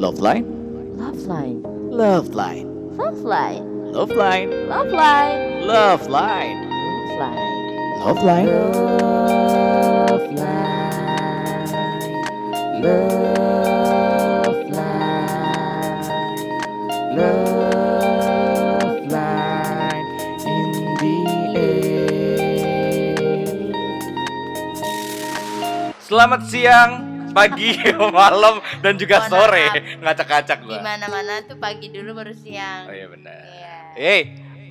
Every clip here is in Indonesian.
Love line, Love line. love line, Love line. love line, Love line. love line, Love line. love line. Love line. Love line. Love line in the air. Selamat siang, pagi, malam, dan juga Mohon sore. Ngacak-ngacak di gua. mana-mana tuh pagi dulu baru siang. Oh iya benar. Iya. Hey,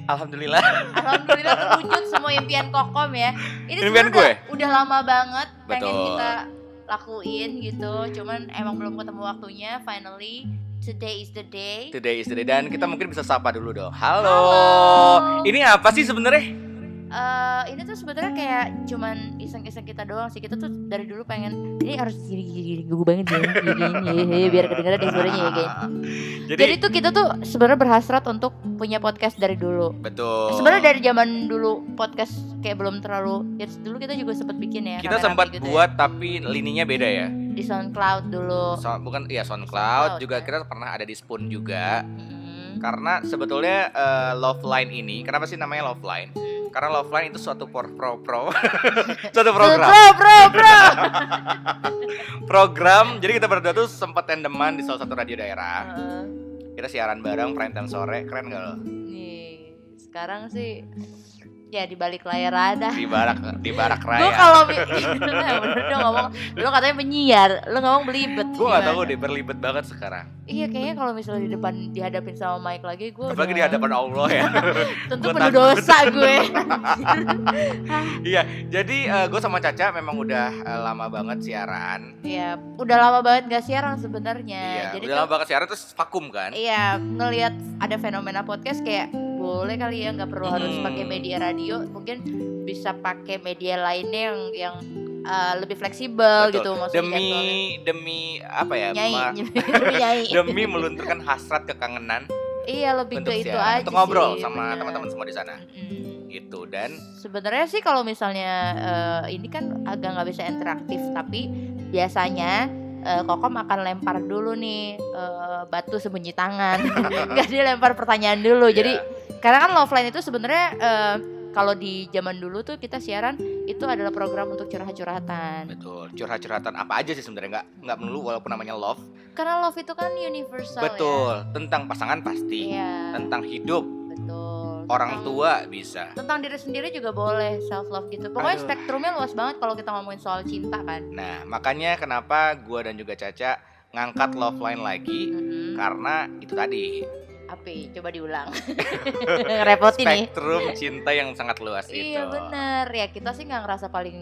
alhamdulillah. Alhamdulillah terwujud semua impian kokom ya. Ini Impian gue? udah, udah lama banget pengen Betul. kita lakuin gitu. Cuman emang belum ketemu waktunya. Finally, today is the day. Today is the day dan kita mungkin bisa sapa dulu dong. Halo. Halo. Ini apa sih sebenarnya? Eh, ini tuh sebenarnya kayak cuman iseng-iseng kita doang sih. Kita tuh dari dulu pengen ini harus gini-gini gue banget ya. Gini, biar kedengeran deh suaranya ya guys. Jadi, Jadi tuh kita tuh sebenarnya berhasrat untuk punya podcast dari dulu. betul. Sebenarnya dari zaman dulu podcast kayak belum terlalu ya dulu kita juga sempat bikin ya. kita sempat gitu ya. buat tapi lininya beda ya. di SoundCloud dulu. So, bukan iya SoundCloud SoundCloud, juga ya. kita pernah ada di Spoon juga. Hmm. Karena sebetulnya eh, Love Line ini, kenapa sih namanya Love Line? Karena Love Line itu suatu pro pro pro suatu program. Bro, bro, bro. Program. Jadi kita berdua tuh sempat tandeman di salah satu radio daerah. Heeh. Kita siaran bareng prime time sore, keren gak lo? Nih, sekarang sih ya di balik layar ada. Di barak di barak Gue raya. kalau mi- bener dong ngomong, lu katanya penyiar, lu ngomong belibet. Gue gak tahu Gimana? deh berlibet banget sekarang. Iya kayaknya kalau misalnya di depan dihadapin sama Mike lagi gue Apalagi di hadapan Allah ya. tentu gua penuh takut. dosa gue. Iya, jadi gue sama Caca memang udah eh, lama banget siaran. Iya, udah lama banget gak siaran sebenarnya. Iya, Jadi udah lama banget siaran terus vakum kan? Iya, ngelihat ada fenomena podcast kayak boleh kali ya nggak perlu harus Hmm. pakai media radio, mungkin bisa pakai media lainnya yang yang uh, lebih fleksibel Betul. gitu maksudnya. Demi demi apa ya? nyai, demi nyai. demi melunturkan hasrat kekangenan iya lebih ke itu aja untuk ngobrol sih, sama teman-teman semua di sana. Mm-mm. Gitu dan Sebenarnya sih kalau misalnya eh, ini kan agak nggak bisa interaktif, tapi biasanya eh, Kokom akan lempar dulu nih eh, batu sembunyi tangan, nggak dia lempar pertanyaan dulu. Jadi ya, karena kan love line itu sebenarnya eh, kalau di zaman dulu tuh kita siaran itu adalah program untuk curhat-curhatan. betul curhat-curhatan apa aja sih sebenarnya nggak nggak melulu walaupun namanya love. Karena love itu kan universal betul ya. tentang pasangan pasti, Iya. tentang hidup. Orang tua bisa. Tentang diri sendiri juga boleh self love gitu. Pokoknya Aduh. spektrumnya luas banget kalau kita ngomongin soal cinta kan. Nah makanya kenapa gua dan juga Caca ngangkat love line lagi Mhm. karena itu tadi Api, coba diulang. Repotin nih. spektrum cinta yang sangat luas itu. Iya bener ya kita sih nggak ngerasa paling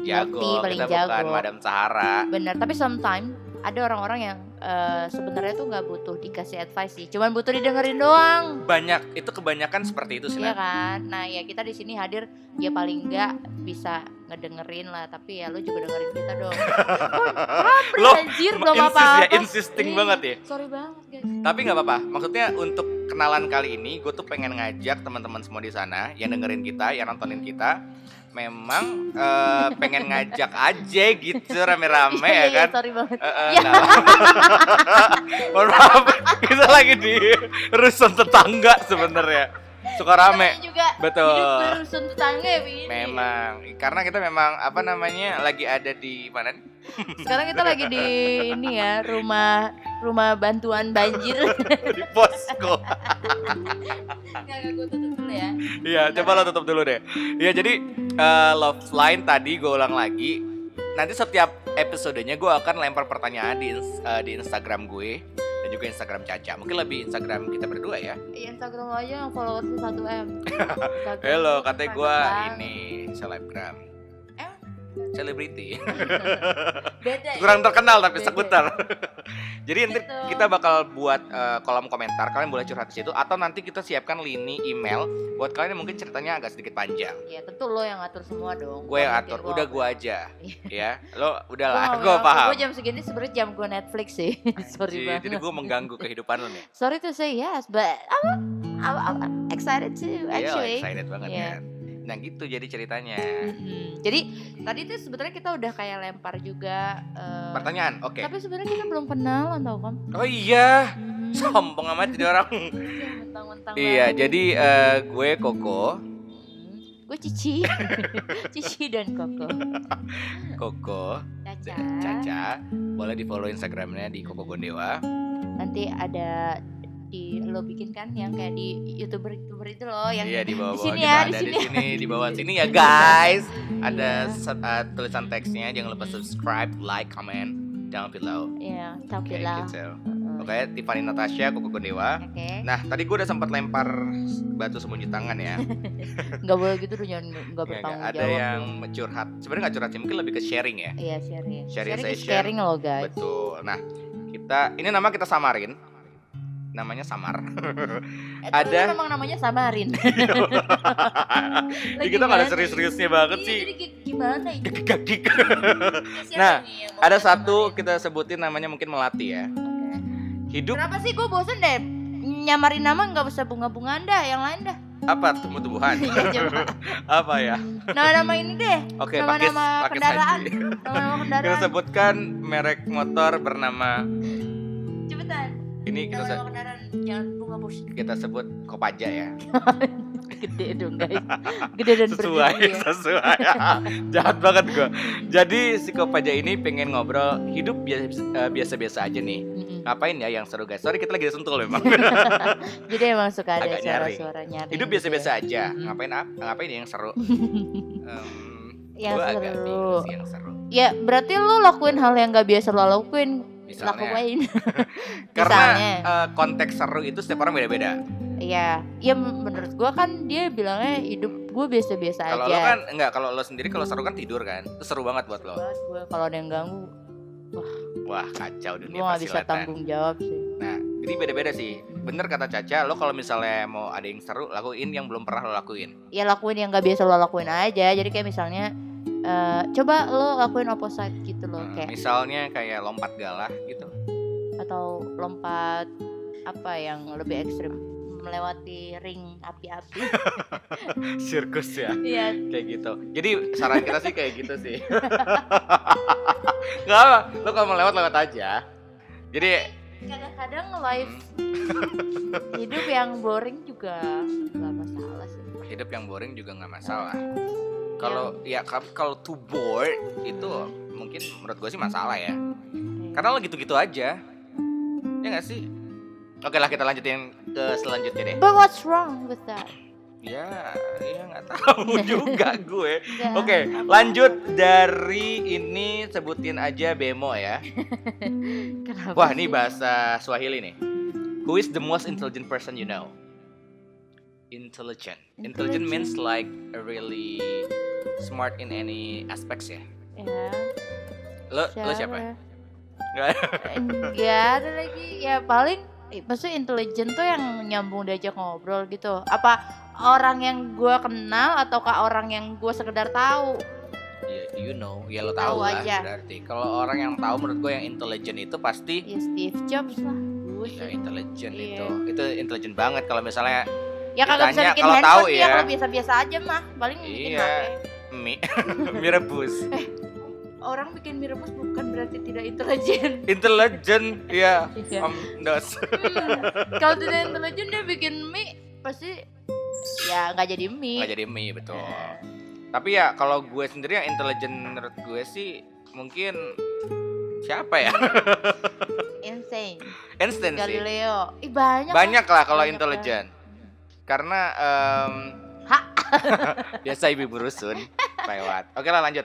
Jago, ngerti, paling kita bukan jago. Madam Sahara. bener. Tapi sometimes ada orang-orang yang eh, sebenarnya tuh nggak butuh dikasih advice sih, cuman butuh didengerin doang. Banyak itu kebanyakan seperti itu sih. Iya kan? Nah ya kita di sini hadir ya paling nggak bisa ngedengerin lah, tapi ya lu juga dengerin kita dong. Lo Lo anjir belum insist apa-apa. ya, insisting Iya, banget ya. Sorry banget guys. Tapi nggak apa-apa. Maksudnya untuk kenalan kali ini, gue tuh pengen ngajak teman-teman semua di sana yang dengerin kita, yang nontonin kita, memang eh, pengen ngajak aja gitu rame-rame Iya, ya iya, kan. Sorry banget. Iya. nggak apa-apa. Mohon maaf, kita lagi di rusun tetangga sebenarnya. Suka rame. Juga Betul. hidup tetangga ya begini. Memang, karena kita memang apa namanya lagi ada di mana? Sekarang kita lagi di ini ya rumah rumah bantuan banjir. di posko. Gue tutup dulu ya. Iya, coba lo tutup dulu deh. Iya, jadi eh, love line tadi gue ulang lagi. Nanti setiap episodenya gue akan lempar pertanyaan di eh, di Instagram gue dan juga Instagram Caca. Mungkin lebih Instagram kita berdua ya. Iya, Instagram aja yang followersnya 1 m. Halo, katanya gue ini selebgram? Selebriti. Beda. ya? Kurang terkenal tapi Beda. seputar. Jadi nanti Gitu. kita bakal buat eh, kolom komentar. Kalian boleh curhat di situ atau nanti kita siapkan lini email buat kalian yang mungkin ceritanya agak sedikit panjang. Ya tentu lo yang ngatur semua dong. Gue yang atur, udah gua- gue aja. Iya. ya, lo udahlah, gue paham. Gue jam segini sebenarnya jam gue Netflix sih. Sorry Jadi, banget. jadi gue mengganggu kehidupan lo nih. Sorry to say yes, but I'm, I'm, I'm excited too Iya, actually. excited banget Iya. kan. Nah gitu jadi ceritanya. Mm-mm. Jadi tadi tuh sebenarnya kita udah kayak lempar juga. eh, Pertanyaan, oke. Tapi sebenarnya kita belum kenalan tau kan? Oh iya, Mhm. sombong amat jadi orang. Iya, iya, jadi eh, gue Koko, Hmm. Gue Cici, Cici dan Koko. Koko Caca. Caca. Boleh di follow Instagramnya di Koko Gondewa. Nanti ada di lo bikin kan yang kayak di youtuber youtuber itu loh yang Iya di bawah di sini ya, di di sini. sini di bawah sini ya guys. Ada Iya. se- eh, tulisan teksnya jangan lupa subscribe, like, comment down below. ya Oke tapi lah gitu. Heeh. Oke, Tiffany Natasha, Koko Gondewa. Oke, Nah, tadi gue udah sempat lempar batu sembunyi tangan ya. nggak boleh gitu dong jangan nggak Nggak, bertanggung ada jawab. yang curhat. Sebenarnya nggak curhat sih, mungkin lebih ke sharing ya. Iya sharing. Sharing Sharing, session. caring loh guys. Betul. Nah, kita ini nama kita samarin. Namanya Samar. Eh, Ada- memang namanya Samarin. Jadi kita nggak ada serius-seriusnya banget Iya, sih. Jadi gimana itu? Gagik-gagik. Siapa Nah, Ada kita satu kita sebutin namanya mungkin melati ya. Hidup Kenapa sih gue bosen deh nyamarin nama nggak usah bunga-bunga dah yang lain dah. apa tumbuh-tumbuhan? Iya, apa ya? Nama-nama ini deh. Oke, Nama-nama pakai pakai kendaraan. Nama-nama Kita kendaraan. sebutkan merek motor bernama Cepetan. Ini kita se- Nama-nama kendaraan jangan bunga bos. kita sebut Kopaja ya. Gede dong guys. Gede dan sesuai ya. sesuai jahat banget gua jadi si Kopaja ini pengen ngobrol hidup biasa eh, biasa-biasa aja nih ngapain ya yang seru guys sorry kita lagi sentul memang Jadi emang suka ada suara-suara hidup gitu biasa-biasa ya. aja Mm-mm. ngapain ap- ngapain ya yang seru Em, Yang agak seru. bingung sih yang seru Ya berarti lu lakuin hal yang gak biasa lo lakuin misalnya. Lakuin karena Misalnya. eh, konteks seru itu setiap orang beda-beda. Iya. Ya menurut gua kan dia bilangnya hidup gue biasa-biasa aja. kalau lo kan enggak kalau lo sendiri kalau seru kan tidur kan. Itu seru banget buat lo. Kalau ada yang ganggu wah. Kacau gue dunia gak bisa tanggung jawab sih. Nah, jadi beda-beda sih. Bener kata Caca, lo kalau misalnya mau ada yang seru, lakuin yang belum pernah lo lakuin. Ya lakuin yang gak biasa lo lakuin aja. Jadi kayak misalnya eh, Coba lo lakuin opposite gitu loh Hmm, Kayak misalnya kayak lompat galah gitu. Atau lompat Apa yang lebih ekstrim Melewati ring api-api Sirkus ya, Iya kayak gitu. Jadi saran kita sih kayak gitu sih. Gak apa, lo kalau lewat lewat aja. Jadi kadang-kadang live hidup yang boring juga nggak masalah sih hidup yang boring juga nggak masalah. Kalau ya ka- kalau too bored itu mungkin menurut gue sih masalah ya. Karena lo gitu-gitu aja. Ya nggak sih? Oke lah kita lanjutin ke selanjutnya deh. but what's wrong with that Ya, ya nggak tahu juga gue. Oke, apa-apa. lanjut dari ini sebutin aja bemo ya. Kenapa Wah, ini bahasa Swahili nih. Who is the most intelligent person you know? Intelligent. Intelligent means like really smart in any aspects ya. ya Lo, lo siapa? ya? Ada. Lagi ya paling eh, maksudnya intelijen tuh yang nyambung diajak ngobrol gitu apa orang yang gue kenal ataukah orang yang gue sekedar tahu Ya, you know, ya lo Tahu tahu lah aja. berarti. Kalau orang yang tahu menurut gue yang intelligent itu pasti ya Steve Jobs lah gue ya intelligent Iya. itu. Itu intelligent banget kalau misalnya ya kagak bisa bikin kalau handphone tahu ya ya. kalau biasa-biasa aja mah paling bikin Iya. HP mie mie rebus. orang bikin mie rebus bukan berarti tidak intelijen Intelligent, ya. Iya. Om dos. Hmm, kalau tidak intelijen dia bikin mie pasti ya nggak jadi mie Nggak jadi mie betul. Nah, Tapi ya kalau gue sendiri yang intelligent menurut gue sih mungkin siapa ya? insane Einstein sih. Galileo ih banyak Banyak lah kalau intelligent. Karena Hah? biasa ibu rusun lewat. Oke lah lanjut.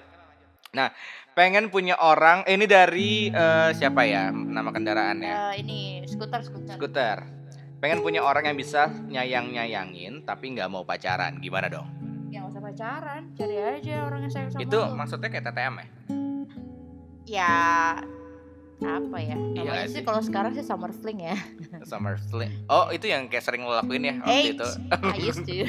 Nah, pengen punya orang. eh, ini dari eh, siapa ya nama kendaraannya? Eh, ini skuter skuter Skuter. Pengen punya orang yang bisa nyayang nyayangin tapi nggak mau pacaran. Gimana dong? yang usah pacaran cari aja orang yang sayang sama Itu lu. maksudnya kayak TTM ya? ya apa ya Iya sih sih? kalau sekarang sih summer fling ya Summer Sling. Oh, itu yang kayak sering lo lakuin ya waktu Eight. itu. I used to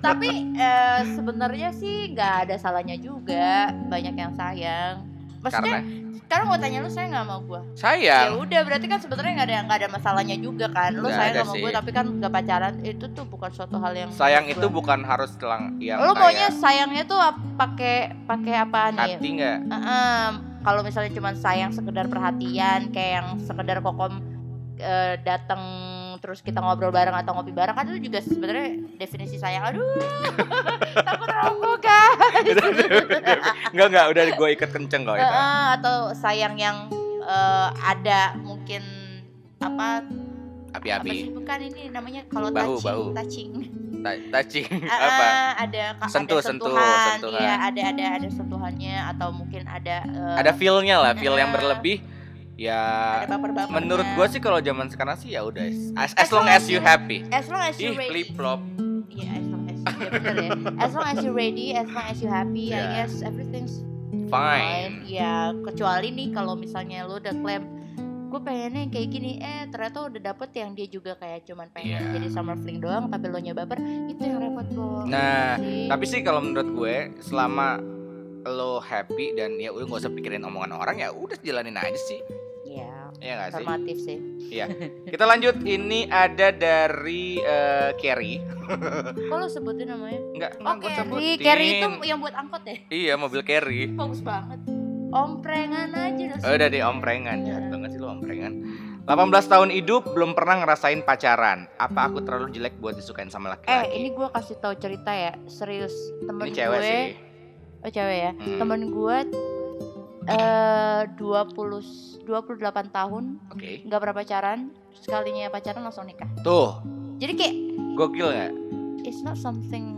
tapi eh, sebenarnya sih nggak ada salahnya juga banyak yang sayang Karena maksudnya sekarang mau tanya lu saya nggak mau gue ya Sayang. udah berarti kan sebenarnya nggak ada nggak ada masalahnya juga kan lu Nggak sayang sama gue tapi kan nggak pacaran itu tuh bukan suatu hal yang Sayang itu gua. bukan harus telang yang lu maunya sayangnya tuh pakai pakai apa nih hati nggak? Heeh, kalau misalnya cuma sayang sekedar perhatian kayak yang sekedar kokom eh, datang terus kita ngobrol bareng atau ngopi bareng kan itu juga sebenarnya definisi sayang aduh takut rokok guys Enggak enggak, udah gue ikat kenceng kok itu. Atau sayang yang eh, ada mungkin apa apa Api-api. sih bukan ini namanya kalau Bahu, touching bahu. touching Touching Ah, apa? ah, ada ka- Sentuh, ada sentuh, sentuhan, iya ada ada ada sentuhannya atau mungkin ada eh, Ada feel-nya lah, feel yang Ah. berlebih. Ya ada menurut gue sih kalau zaman sekarang sih ya udah as, as As long long as you happy. as long as you Ih, ready flip flop. Iya, as long as ya bener ya. As long as you ready, as long as you happy, I Yeah. guess everything's Fine. Ya, kecuali nih kalau misalnya lu udah klaim gue pengennya yang kayak gini, eh ternyata udah dapet yang dia juga kayak cuman pengen Iya. jadi summer fling doang, tapi lo baper, itu yang repot bro. Nah, Sih. Tapi sih kalau menurut gue selama lo happy dan ya udah nggak usah pikirin omongan orang ya udah jalanin aja sih. Iya, Iya gak sih? normatif sih. Kita lanjut ini ada dari eh, Carrie. Kok lo sebutin namanya? Enggak, Oh, gue Carrie. sebutin. Carrie itu yang buat angkot ya? Iya, mobil Carrie. Bagus banget. Omprengan aja udah Oh, udah di omprengan. Jahat banget sih lo omprengan. 18 tahun hidup belum pernah ngerasain pacaran. Apa aku terlalu jelek buat disukain sama Eh, laki-laki? ini gue kasih tahu cerita ya, serius. Temen Ini cewek gue, sih. oh cewek ya. Hmm. Temen gue eh 20 28 tahun Oke. nggak pernah pacaran, sekalinya pacaran langsung nikah. Tuh, Jadi kayak gokil nggak? it's not something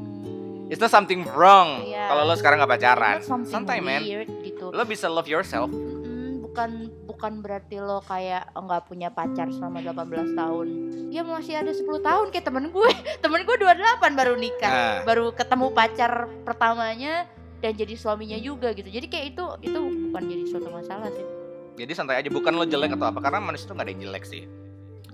It's not something wrong Iya. kalau lo sekarang nggak it's pacaran. Santai, man. weird gitu. Lo bisa love yourself. Mm, bukan bukan berarti lo kayak nggak punya pacar selama 18 tahun. Ya masih ada 10 tahun kayak temen gue. Temen gue 28 baru nikah. Nah, baru ketemu pacar pertamanya dan jadi suaminya juga gitu jadi kayak itu itu bukan jadi suatu masalah sih jadi santai aja. Bukan lo jelek atau apa. Karena manusia itu nggak ada yang jelek sih.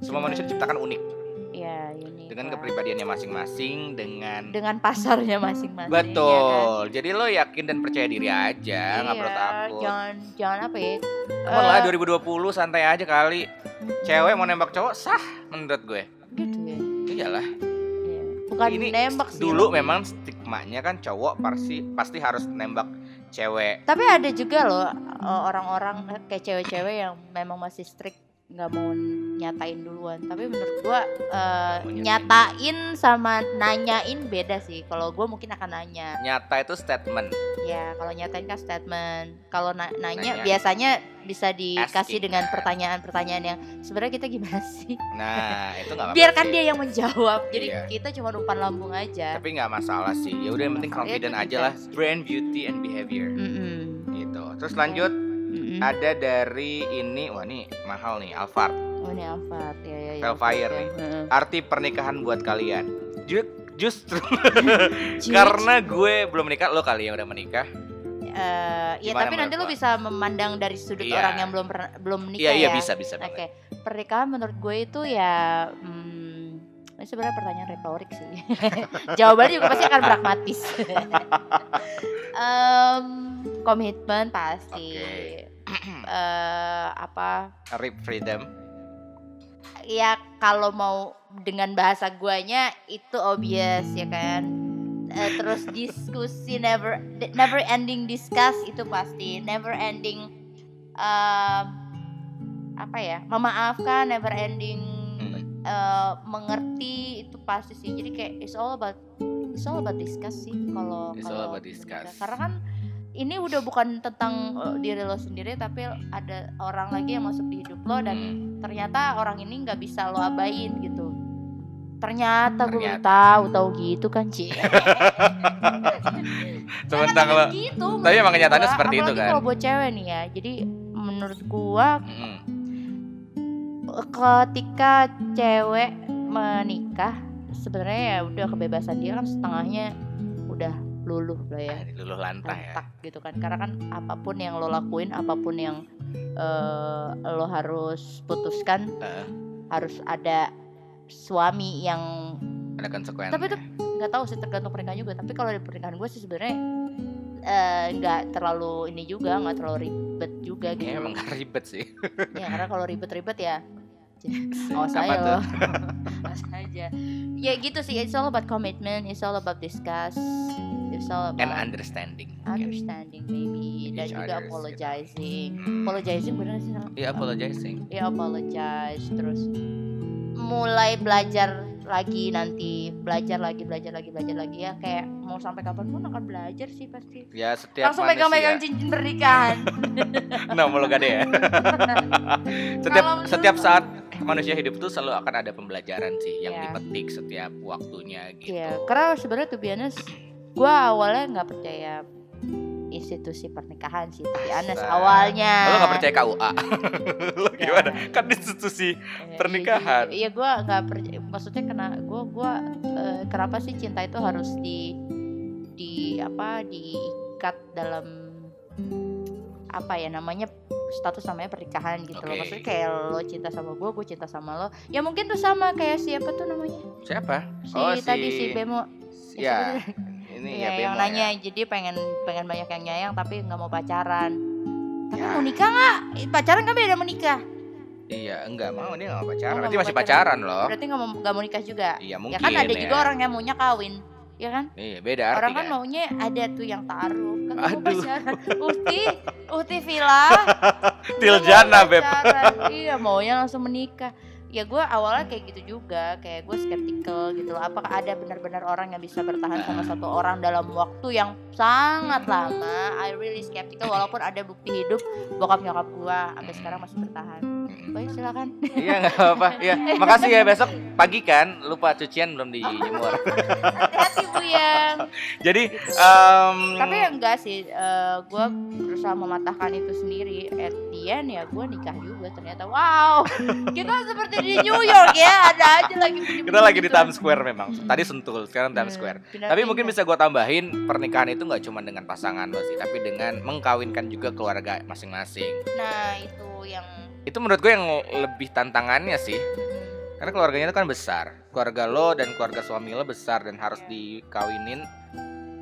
Semua Cuma- manusia diciptakan unik ya ini dengan lah. kepribadiannya masing-masing, dengan dengan pasarnya masing-masing ya kan? betul. Jadi lo yakin dan percaya diri aja, nggak perlu Iya, takut. jangan jangan apa ya Come on lah eh, 2020 santai aja kali. Cewek mau nembak cowok sah menurut gue. gitu ya Iyalah. Iya. bukan Ini nembak sih Dulu lo. memang stigmanya kan cowok pasti pasti harus nembak cewek. tapi ada juga loh eh, orang-orang kayak cewek-cewek yang memang masih strict nggak mau nyatain duluan tapi menurut gua Mau nyatain. sama nanyain beda sih kalau gua mungkin akan nanya Nyata itu statement. Ya, kalau nyatain kan statement. Kalau na- nanya, Nanya. biasanya bisa dikasih Asking, dengan pertanyaan-pertanyaan yang sebenarnya kita gimana sih? Nah, itu nggak. Biarkan dia yang menjawab. Jadi Iya. kita cuma umpan lambung aja. Tapi nggak masalah sih. Ya udah yang penting Masalah, ya confident aja lah. Brand beauty and behavior Mm-mm. gitu. Terus lanjut Mm-mm. ada dari ini wah nih mahal nih Alphard. Oh ini Alphard ya ya. ya Velfire nih. Arti pernikahan buat kalian. Ju- justru karena gue belum menikah, lo kali yang udah menikah. eh, ya tapi nanti lu lo? bisa memandang dari sudut Iya. orang yang belum pernah belum menikah Iya iya ya. bisa bisa Oke, banget. pernikahan menurut gue itu ya hmm, ini sebenarnya pertanyaan retorik sih. Jawabannya juga pasti akan pragmatis. Em, komitmen pasti. Oke. Eh, apa? Rip freedom. Ya kalau mau dengan bahasa guanya itu obvious ya kan. Eh, terus diskusi never never ending discuss itu pasti never ending em, apa ya memaafkan never ending Hmm. eh, mengerti itu pasti sih jadi kayak it's all about it's all about discuss sih kalau It's all kalau about menikah. discuss. karena kan ini udah bukan tentang eh, diri lo sendiri tapi ada orang lagi yang masuk di hidup lo dan Hmm. ternyata orang ini nggak bisa lo abain gitu ternyata gue tahu tahu gitu kan Ci Sementara lo gitu Tapi emang kenyataannya seperti itu kan? kalau buat cewek nih ya jadi menurut gua Mm. Ketika cewek menikah sebenarnya ya udah kebebasan dia kan setengahnya udah luluh lah ya luluh lantah ya. gitu kan karena kan apa pun yang lo lakuin apa pun yang eh, lo harus putuskan Heeh. harus ada suami yang Ada konsekuensi. tapi itu nggak tahu sih tergantung pernikahan juga tapi kalau di pernikahan gue sih sebenarnya eh, nggak terlalu ini juga nggak terlalu ribet juga gitu Ya, emang gak ribet sih. ya karena kalau ribet-ribet ya awas Apa aja awas aja ya gitu sih it's all about commitment it's all about discuss it's all And about understanding. mungkin. understanding maybe dan Each juga others, gitu. apologizing Hmm. apologizing bener sih? Iya, apologizing. ya apologize terus mulai belajar lagi nanti belajar lagi belajar lagi belajar lagi ya kayak mau sampai kapan pun akan belajar sih pasti Ya setiap langsung pegang-pegang manusia. cincin pernikahan Nah, mau lo gade ya. setiap setiap saat manusia hidup tuh selalu akan ada pembelajaran sih yang Iya. dipetik setiap waktunya gitu. Iya, karena sebenarnya tuh honest, gue awalnya nggak percaya institusi pernikahan sih, tapi Masa? awalnya. Lo gak percaya KUA? lo Nggak. gimana? Kan institusi Eh, pernikahan. Iya, gue nggak percaya. Maksudnya kena gue gue eh, kenapa sih cinta itu harus di di apa diikat dalam apa ya namanya status namanya pernikahan gitu loh. Oke. Maksudnya kayak lo cinta sama gue, gue cinta sama lo. Ya mungkin tuh sama kayak siapa tuh namanya? Siapa? Si Oh, tadi si- si Bemo. Ya, tuh? ini Iya, ya yang Bemo nanya ya. jadi pengen pengen banyak yang nyayang tapi nggak mau pacaran. Tapi Ya. mau nikah nggak? Eh, Pacaran kan beda mau nikah. Iya, enggak mau dia enggak mau pacaran. Oh, Berarti masih pacaran. pacaran loh. Berarti nggak mau nggak mau nikah juga. Iya, ya mungkin. kan ada ya. juga orang yang maunya kawin, ya kan? Iya, beda orang kan maunya ada tuh yang taruh. Kan Aduh. pacaran. Uhti, Uhti Villa. Tiljana, Beb. Iya, maunya langsung menikah. Ya gue awalnya kayak gitu juga, kayak gue skeptical gitu loh. Apakah ada benar-benar orang yang bisa bertahan sama satu orang dalam waktu yang sangat lama? I really skeptical walaupun ada bukti hidup bokap nyokap gue sampai sekarang masih bertahan. Mm. Baik silakan. Iya nggak apa-apa. Iya, makasih ya besok pagi kan lupa cucian belum dijemur. Hati-hati Bu Yang. Jadi em, Tapi enggak sih, gue berusaha mematahkan itu sendiri. At the end ya gue nikah juga ternyata. Wow, kita seperti di New York ya, ada aja lagi. kita lagi di Times Square memang. Tadi Sentul, sekarang Times Square. Pindah-pindah. Tapi mungkin bisa gue tambahin pernikahan itu nggak cuma dengan pasangan lo sih, tapi dengan mengkawinkan juga keluarga masing-masing. Nah itu yang Itu menurut gue yang lebih tantangannya sih. Karena keluarganya itu kan besar. Keluarga lo dan keluarga suami lo besar dan harus dikawinin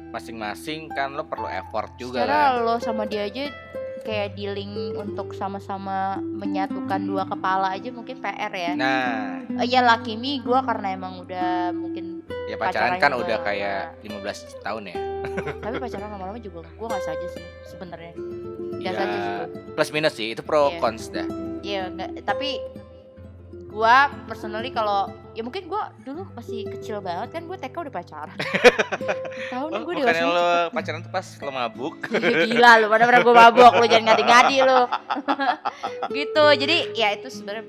masing-masing kan lo perlu effort juga secara kan. lo sama dia aja kayak dealing untuk sama-sama menyatukan dua kepala aja mungkin PR ya. Nah, Eh, ya laki me gue karena emang udah mungkin ya pacaran kan udah kayak 15 tahun ya. tapi pacaran lama-lama juga gue nggak saja sih sebenarnya. Nggak Ya, saja sih. plus minus sih, itu pro Iya. cons dah. Iya, nggak- tapi gua personally kalau ya mungkin gua dulu masih kecil banget kan gua TK udah pacaran. Tahu nih Oh, gua bukannya dewasa. lo pacaran tuh pas lo mabuk. Gila lu, mana pernah gua mabok lu jangan ngadi-ngadi lu. gitu. Jadi ya itu sebenarnya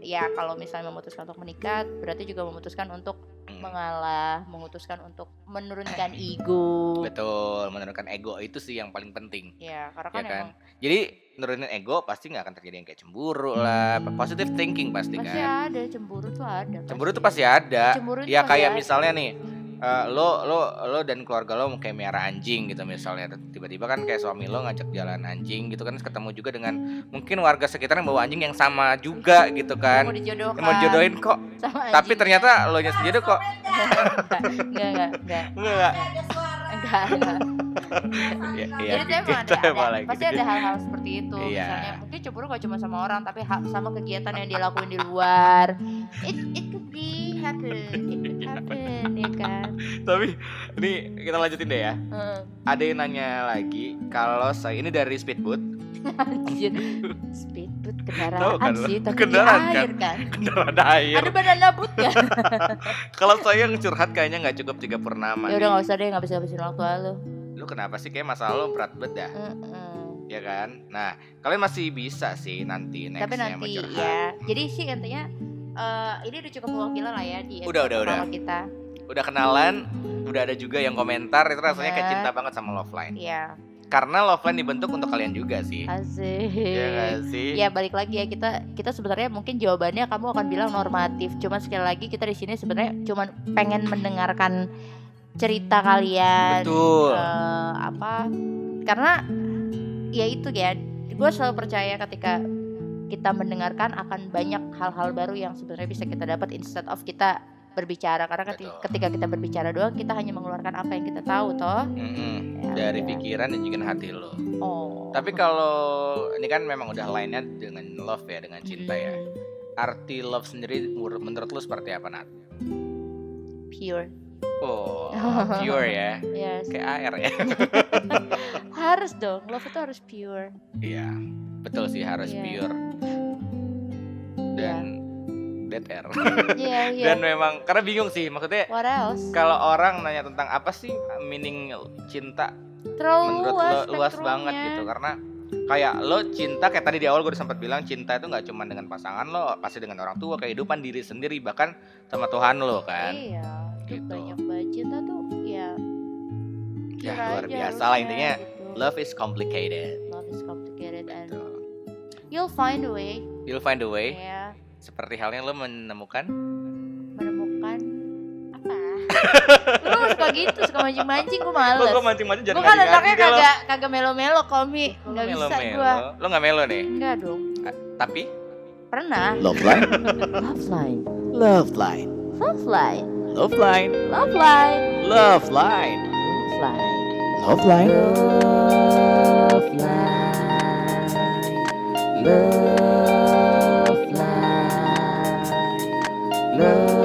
ya kalau misalnya memutuskan untuk menikah berarti juga memutuskan untuk. Mengalah, memutuskan untuk menurunkan ego. Betul, menurunkan ego itu sih yang paling penting. Ya, karena Ya kan, kan? emang Jadi nurunin ego pasti nggak akan terjadi yang kayak cemburu lah, positive thinking pasti pasti kan. ada cemburu tuh ada. Cemburu tuh pasti ada. Cemburu Ya pasti kayak ada. misalnya nih, eh, lo lo lo dan keluarga lo kayak miara anjing gitu misalnya. Tiba-tiba kan kayak suami lo ngajak jalan anjing gitu kan ketemu juga dengan mungkin warga sekitar yang bawa anjing yang sama juga gitu kan mau dijodohkan. Mau jodohin kok. Sama tapi ternyata lo nya sendiri kok. Enggak enggak enggak. Enggak. Enggak enggak. Ya, iya. Jadi tuh emang gitu ada, ada lagi. pasti ada hal-hal seperti itu. Iya. misalnya mungkin cemburu gak cuma sama orang tapi sama kegiatan yang dia lakuin di luar. It it could be happen it could happen ya kan tapi ini kita lanjutin deh ya. Heeh. ada yang nanya lagi kalau saya ini dari speedboat. Anjir. speedboat Tahu kendaraan kan sih tapi Kendaraan di air kan, kendaraan air. Ada badan nabut kan kalau saya yang curhat kayaknya nggak cukup tiga purnama ya udah nggak usah deh nggak bisa habisin waktu lu lu kenapa sih? Kayak masalah lo berat banget dah. Ya kan? Nah kalian masih bisa sih nanti nextnya tapi nanti ya. jadi sih intinya eh, ini udah cukup mewakili lah ya di Udah, udah, pertama kita udah kenalan udah ada juga yang komentar itu rasanya kayak cinta banget sama love line Iya, karena love line dibentuk untuk kalian juga sih asik. ya sih Ya balik lagi ya kita kita sebenarnya mungkin jawabannya kamu akan bilang normatif. Cuman sekali lagi kita di sini sebenarnya cuman pengen mendengarkan cerita kalian. betul eh, apa? Karena ya itu ya. Gue selalu percaya ketika kita mendengarkan akan banyak hal-hal baru yang sebenarnya bisa kita dapat instead of kita berbicara karena keti- Betul. ketika kita berbicara doang kita hanya mengeluarkan apa yang kita tahu toh Mm-mm. Ya dari udah. pikiran dan juga hati lo. oh Tapi kalau ini kan memang udah lainnya dengan love ya, dengan cinta ya. Hmm, Arti love sendiri menurut, lo seperti apa Nat? pure Oh, pure ya, yes kayak air ya. harus dong love itu harus pure Iya, betul sih harus Iya. pure dan dead air. iya iya. Dan memang karena bingung sih maksudnya what else? kalau orang nanya tentang apa sih meaning cinta terlalu menurut luas lo luas banget gitu? Karena kayak lo cinta kayak tadi di awal gue udah sempat bilang cinta itu nggak cuma dengan pasangan lo pasti dengan orang tua kehidupan diri sendiri bahkan sama Tuhan lo kan? Iya itu Gitu. banyak banget. Cinta tuh ya ya luar biasa lah intinya. gitu. love is complicated. Love is complicated and you'll find a way. You'll find a way. Ya seperti halnya lo menemukan menemukan apa lu suka gitu suka mancing-mancing gue males gue mancing-mancing gue kan anaknya kagak kagak melo-melo komi nggak bisa gue lo nggak melo nih enggak dong tapi pernah Love line. love line Love line. love line Love line. love line Love line. love line Love line. Love line. Love line. Love